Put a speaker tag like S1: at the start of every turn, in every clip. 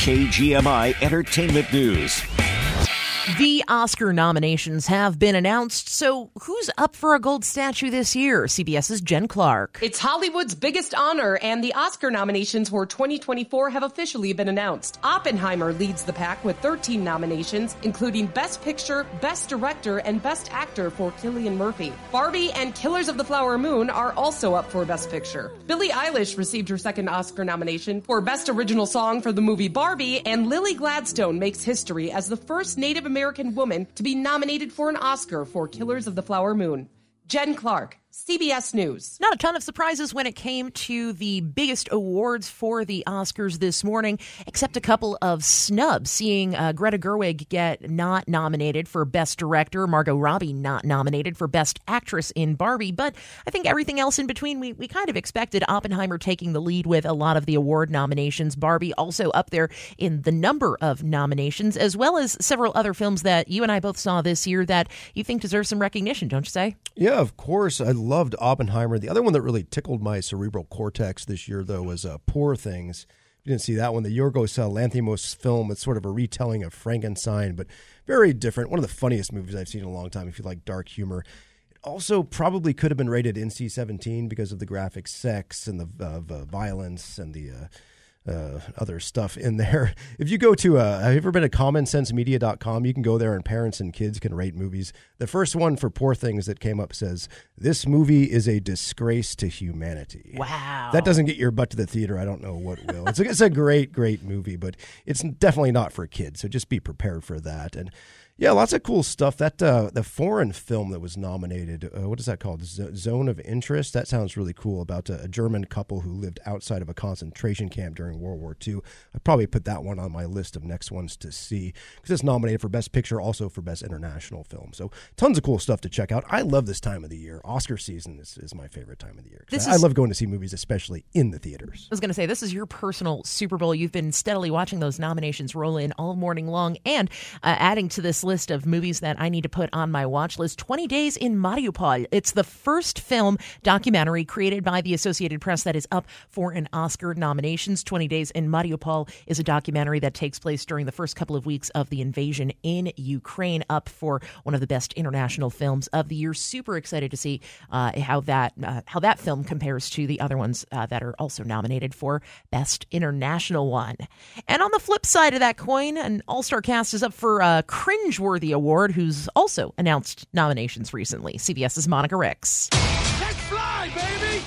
S1: KGMI Entertainment News.
S2: The Oscar nominations have been announced, so who's up for a gold statue this year? CBS's Jen Clark.
S3: It's Hollywood's biggest honor, and the Oscar nominations for 2024 have officially been announced. Oppenheimer leads the pack with 13 nominations, including Best Picture, Best Director, and Best Actor for Cillian Murphy. Barbie and Killers of the Flower Moon are also up for Best Picture. Billie Eilish received her second Oscar nomination for Best Original Song for the movie Barbie, and Lily Gladstone makes history as the first Native American woman to be nominated for an Oscar for Killers of the Flower Moon. Jen Clark, CBS News.
S2: Not a ton of surprises when it came to the biggest awards for the Oscars this morning, except a couple of snubs. Seeing uh, Greta Gerwig get not nominated for Best Director, Margot Robbie not nominated for Best Actress in Barbie, but I think everything else in between we, we kind of expected. Oppenheimer taking the lead with a lot of the award nominations. Barbie also up there in the number of nominations, as well as several other films that you and I both saw this year that you think deserve some recognition, don't you say?
S4: Yeah, of course. I loved Oppenheimer. The other one that really tickled my cerebral cortex this year, though, was uh, Poor Things. you didn't see that one, the Yorgos Lanthimos film. It's sort of a retelling of Frankenstein, but very different. One of the funniest movies I've seen in a long time. If you like dark humor, it also probably could have been rated NC-17 because of the graphic sex and the uh, violence and the. Uh, uh, other stuff in there. If you go to, uh, have you ever been to commonsensemedia.com? You can go there and parents and kids can rate movies. The first one for Poor Things that came up says, This movie is a disgrace to humanity.
S2: Wow.
S4: That doesn't get your butt to the theater. I don't know what will. It's a, it's a great, great movie, but it's definitely not for kids. So just be prepared for that. And yeah, lots of cool stuff. That uh, the foreign film that was nominated, uh, what is that called? Z- Zone of Interest. That sounds really cool. About a, a, German couple who lived outside of a concentration camp during World War II. I probably put that one on my list of next ones to see because it's nominated for Best Picture, also for Best International Film. So tons of cool stuff to check out. I love this time of the year. Oscar season is, is my favorite time of the year. This I, is, I love going to see movies, especially in the theaters.
S2: I was going to say this is your personal Super Bowl. You've been steadily watching those nominations roll in all morning long, and uh, adding to this list of movies that I need to put on my watch list 20 Days in Mariupol. It's the first film documentary created by the Associated Press that is up for an Oscar nominations. 20 Days in Mariupol is a documentary that takes place during the first couple of weeks of the invasion in Ukraine, up for one of the best international films of the year. Super excited to see uh, how that uh, how that film compares to the other ones uh, that are also nominated for Best International one. And on the flip side of that coin, an All Star cast is up for a cringeworthy award who's also announced nominations recently. CBS's Monica Ricks.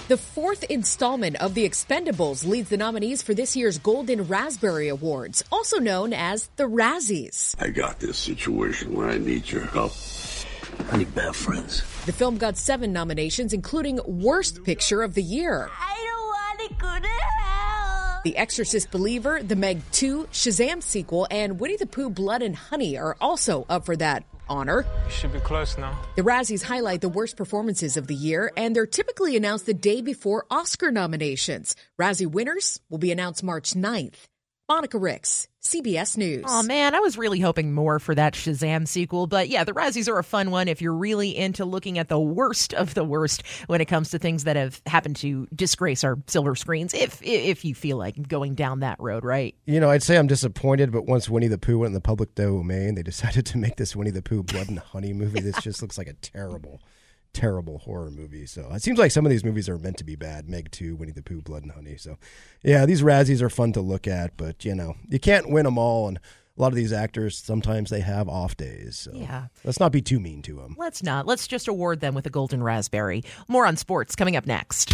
S5: The fourth installment of The Expendables leads the nominees for this year's Golden Raspberry Awards, also known as the Razzies.
S6: I got this situation where I need your help. I need bad friends.
S5: The film got seven nominations, including Worst Picture of the Year.
S7: I don't want to go to hell.
S5: The Exorcist Believer, The Meg 2, Shazam sequel, and Winnie the Pooh Blood and Honey are also up for that honor.
S8: You should be close now.
S5: The Razzies highlight the worst performances of the year, and they're typically announced the day before Oscar nominations. Razzie winners will be announced March 9th. Monica Ricks, CBS News.
S2: Oh man, I was really hoping more for that Shazam sequel, but yeah, the Razzies are a fun one if you're really into looking at the worst of the worst when it comes to things that have happened to disgrace our silver screens. If if you feel like going down that road, right?
S4: You know, I'd say I'm disappointed, but once Winnie the Pooh went in the public domain, they decided to make this Winnie the Pooh Blood and Honey movie. This just looks like a terrible terrible horror movie. So it seems like some of these movies are meant to be bad. Meg 2, Winnie the Pooh, Blood and Honey. So yeah, these Razzies are fun to look at, but you know, you can't win them all. And a lot of these actors, sometimes they have off days. So
S2: yeah.
S4: let's not be too mean to them.
S2: Let's not. Let's just award them with a golden raspberry. More on sports coming up next.